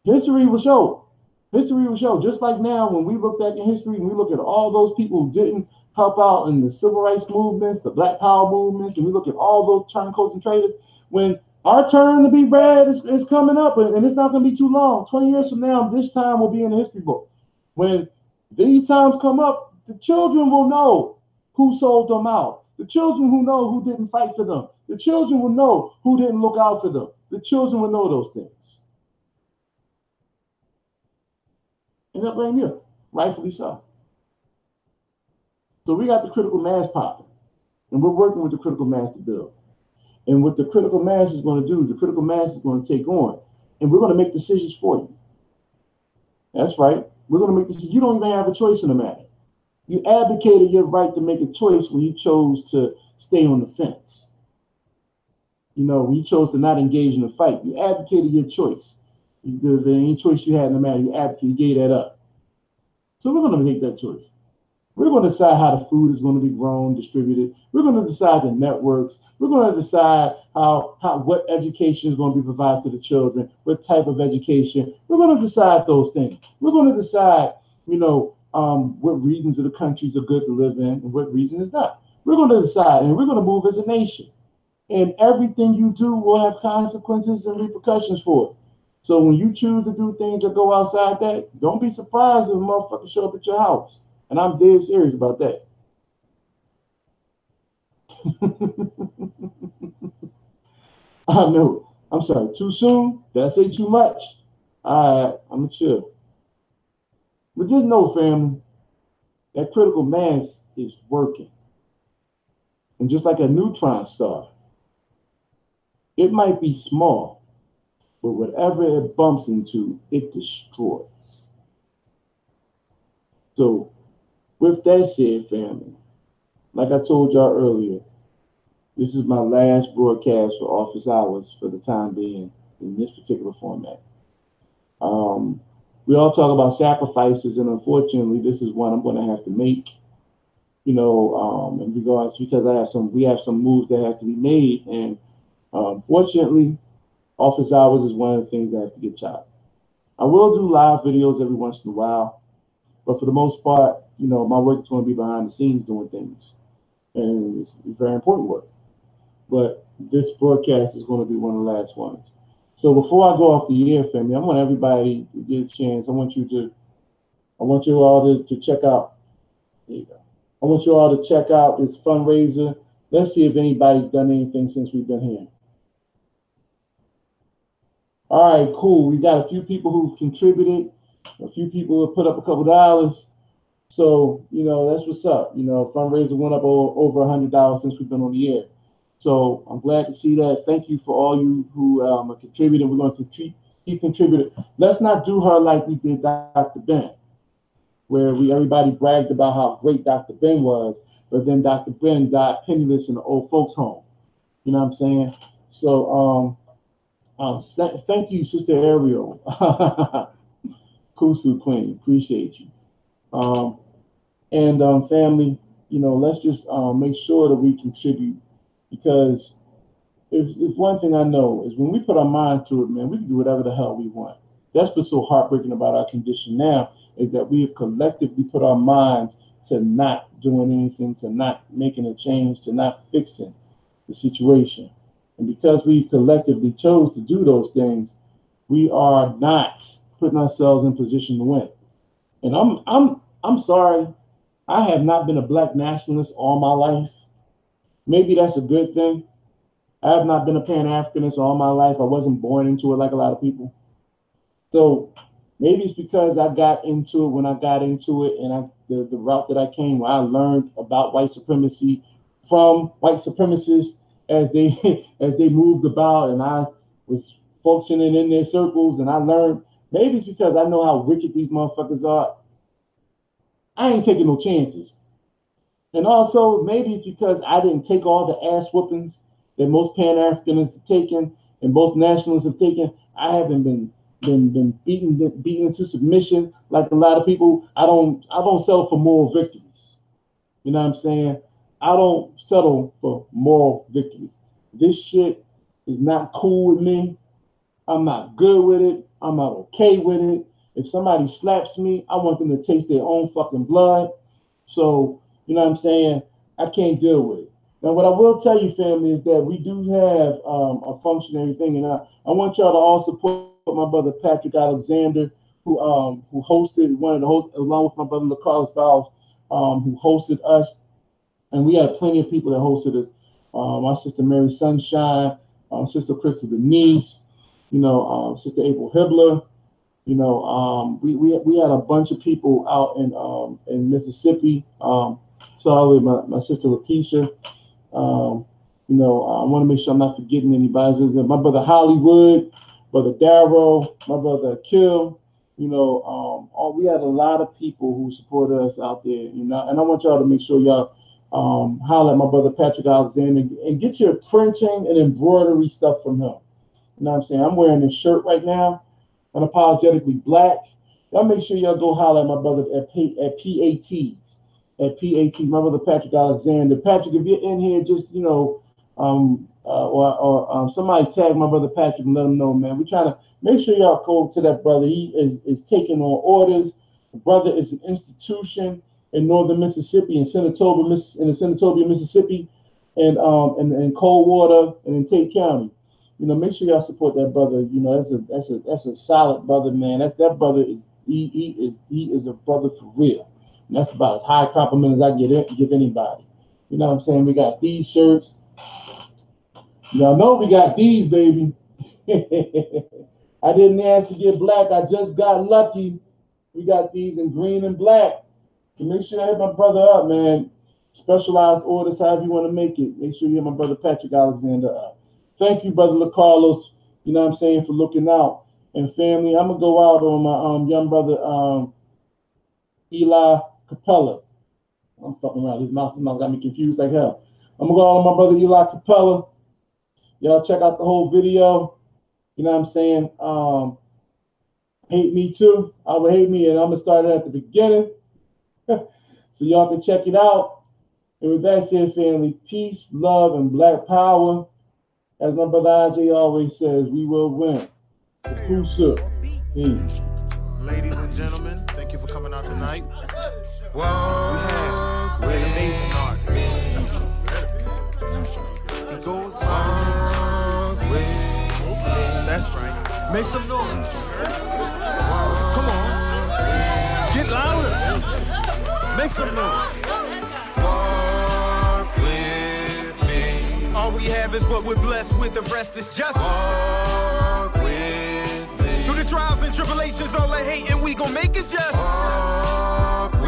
History will show History will show, just like now, when we look back in history and we look at all those people who didn't help out in the civil rights movements, the black power movements, and we look at all those turncoats and traitors, when our turn to be red is, is coming up, and, and it's not going to be too long. 20 years from now, this time will be in the history book. When these times come up, the children will know who sold them out. The children who know who didn't fight for them. The children will know who didn't look out for them. The children will know those things. And they'll blame you, rightfully so. So we got the critical mass popping, and we're working with the critical mass to build. And what the critical mass is going to do, the critical mass is going to take on, and we're going to make decisions for you. That's right. We're going to make this. You don't even have a choice in the matter. You advocated your right to make a choice when you chose to stay on the fence. You know, you chose to not engage in the fight. You advocated your choice. There's any choice you had in the matter, you advocate, you gave that up. So we're going to make that choice. We're going to decide how the food is going to be grown, distributed. We're going to decide the networks. We're going to decide how, how what education is going to be provided to the children, what type of education. We're going to decide those things. We're going to decide, you know, um, what regions of the countries are good to live in and what region is not. We're going to decide, and we're going to move as a nation. And everything you do will have consequences and repercussions for it. So when you choose to do things that go outside that, don't be surprised if motherfucker show up at your house. And I'm dead serious about that. I know. I'm sorry. Too soon? Did I say too much? All right. I'm going to chill. But just know, family, that critical mass is working. And just like a neutron star, it might be small, but whatever it bumps into, it destroys. So, with that said, family, like I told y'all earlier, this is my last broadcast for office hours for the time being in this particular format. Um, we all talk about sacrifices, and unfortunately, this is one I'm going to have to make. You know, um, in regards because I have some, we have some moves that have to be made, and um, office hours is one of the things that have to get chopped. I will do live videos every once in a while, but for the most part, you know, my work is going to be behind the scenes doing things, and it's, it's very important work. But this broadcast is going to be one of the last ones. So before I go off the air, family, I want everybody to get a chance. I want you to, I want you all to, to check out. There you go. I want you all to check out this fundraiser. Let's see if anybody's done anything since we've been here. All right, cool. We got a few people who've contributed. A few people have put up a couple dollars. So, you know, that's what's up. You know, fundraiser went up over a hundred dollars since we've been on the air. So I'm glad to see that. Thank you for all you who um, are contributing. We're going to keep, keep contributing. Let's not do her like we did Dr. Ben, where we everybody bragged about how great Dr. Ben was, but then Dr. Ben died penniless in the old folks' home. You know what I'm saying? So um, um, thank you, Sister Ariel. Kusu Queen, appreciate you. Um, and um, family, you know, let's just um, make sure that we contribute because if, if one thing I know is when we put our mind to it, man, we can do whatever the hell we want. That's what's so heartbreaking about our condition now is that we have collectively put our minds to not doing anything, to not making a change, to not fixing the situation. And because we collectively chose to do those things, we are not putting ourselves in position to win. And I'm I'm I'm sorry, I have not been a black nationalist all my life. Maybe that's a good thing. I have not been a Pan Africanist all my life. I wasn't born into it like a lot of people. So maybe it's because I got into it when I got into it and I the, the route that I came where I learned about white supremacy from white supremacists as they as they moved about and I was functioning in their circles and I learned maybe it's because I know how wicked these motherfuckers are. I ain't taking no chances. And also maybe it's because I didn't take all the ass whoopings that most Pan Africanists have taken and both nationalists have taken. I haven't been been been beaten beaten into submission like a lot of people. I don't I don't settle for moral victories. You know what I'm saying? I don't settle for moral victories. This shit is not cool with me. I'm not good with it. I'm not okay with it. if somebody slaps me, I want them to taste their own fucking blood. So, you know what I'm saying? I can't deal with it. Now, what I will tell you, family, is that we do have um, a functionary thing, and I, I want y'all to all support my brother Patrick Alexander, who um, who hosted one of the hosts, along with my brother LaCarlos Valves, um, who hosted us, and we had plenty of people that hosted us. Uh, my sister Mary Sunshine, um, sister Crystal Denise, you know, um, sister April Hibbler, you know, um, we, we we had a bunch of people out in um, in Mississippi. Um, so my, my sister Lakeisha. Um, you know, I want to make sure I'm not forgetting anybody. My brother Hollywood, brother Darrow, my brother Kill. You know, um, all, we had a lot of people who supported us out there. You know, and I want y'all to make sure y'all um, holler at my brother Patrick Alexander and get your printing and embroidery stuff from him. You know what I'm saying? I'm wearing this shirt right now, unapologetically black. Y'all make sure y'all go holler at my brother at, P, at PATs at PAT, my brother Patrick Alexander. Patrick, if you're in here, just you know, um, uh, or, or um, somebody tag my brother Patrick and let him know, man. We're trying to make sure y'all go to that brother. He is is taking on orders. The brother is an institution in northern Mississippi, in Senatobia, Miss, in Senatobia, Mississippi, and um and, and Coldwater and in Tate County. You know, make sure y'all support that brother. You know, that's a that's a that's a solid brother, man. That's that brother is he, he is he is a brother for real. And that's about as high compliment as I get give anybody. You know what I'm saying? We got these shirts. Y'all know we got these, baby. I didn't ask to get black. I just got lucky. We got these in green and black. So make sure I hit my brother up, man. Specialized orders, however you want to make it. Make sure you hit my brother Patrick Alexander up. Thank you, brother LaCarlos. You know what I'm saying, for looking out. And family, I'm gonna go out on my um, young brother um, Eli Capella. I'm fucking around. His mouth, his mouth got me confused like hell. I'm gonna go out on my brother Eli Capella. Y'all check out the whole video. You know what I'm saying? Um, hate me too. I would hate me, and I'm gonna start it at the beginning. so y'all can check it out. And with that said, family, peace, love, and black power. As brother AJ always says, we will win. Who's Peace. Ladies and gentlemen, thank you for coming out tonight. Walk we have with amazing art. It goes walk with. That's right. Make some noise. Come on. Get louder. Make some noise. All we have is what we're blessed with. The rest is just. Walk with me. Through the trials and tribulations, all the hate, and we gon' make it just. Walk with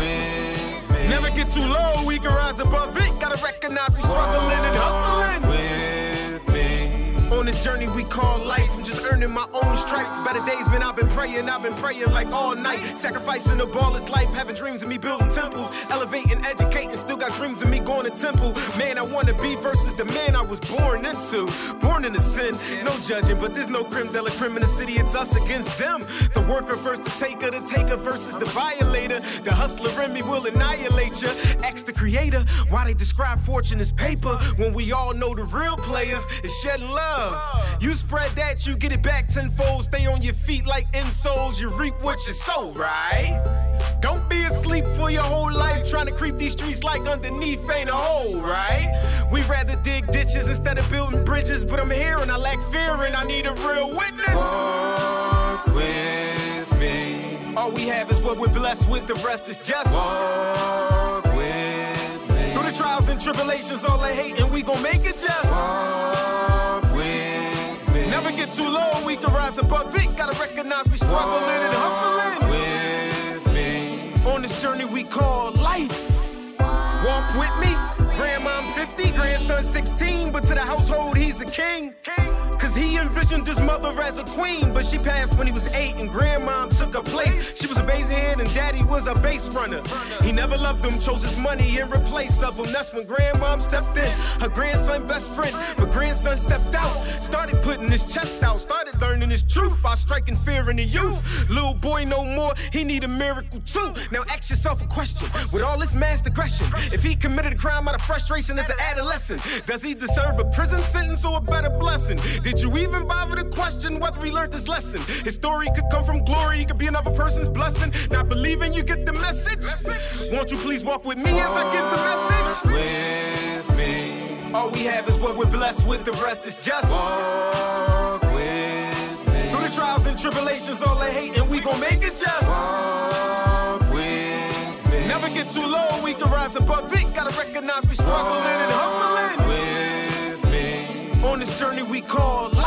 me. Never get too low, we can rise above it. Gotta recognize we struggling and hustling. With me. On this journey we call life, I'm earning my own stripes. Better days, man, I've been praying, I've been praying like all night. Sacrificing the ball is life, having dreams of me building temples, elevating, educating. Still got dreams of me going to temple. Man, I wanna be versus the man I was born into. Born into sin, no judging, but there's no crime de la crime in the city. It's us against them. The worker versus the taker, the taker versus the violator. The hustler in me will annihilate you. Ask the creator why they describe fortune as paper when we all know the real players is shedding love. You spread that, you get it back tenfold. Stay on your feet like insoles, you reap what you sow, right? Don't be asleep for your whole life trying to creep these streets like underneath ain't a hole, right? We rather dig ditches instead of building bridges, but I'm here and I lack fear and I need a real witness. Walk with me. All we have is what we're blessed with, the rest is just. Walk with me. Through the trials and tribulations, all the hate, and we gon' make it just. Walk get too low, we can rise above it. Gotta recognize we struggling and hustling. With me. On this journey we call life. Walk with me. Grandmom 50, grandson 16, but to the household he's a king. Cause he envisioned his mother as a queen, but she passed when he was eight and grandmom took her place. She was a base head and daddy was a base runner. He never loved him, chose his money in replace of him. That's when grandmom stepped in, her grandson best friend. But grandson stepped out, started putting his chest out, started learning his his truth by striking fear in the youth. Little boy no more, he need a miracle too. Now ask yourself a question. With all this mass aggression, if he committed a crime out of frustration as an adolescent, does he deserve a prison sentence or a better blessing? Did you even bother to question whether he learned his lesson? His story could come from glory, he could be another person's blessing. Not believing you get the message? Won't you please walk with me as I give the message? With me. All we have is what we're blessed with, the rest is just. Walk with me. Through the trials and tribulations, all they hate, and we gon' make it just. Walk with me. Never get too low, we can rise above it. Gotta recognize we struggling and hustling we call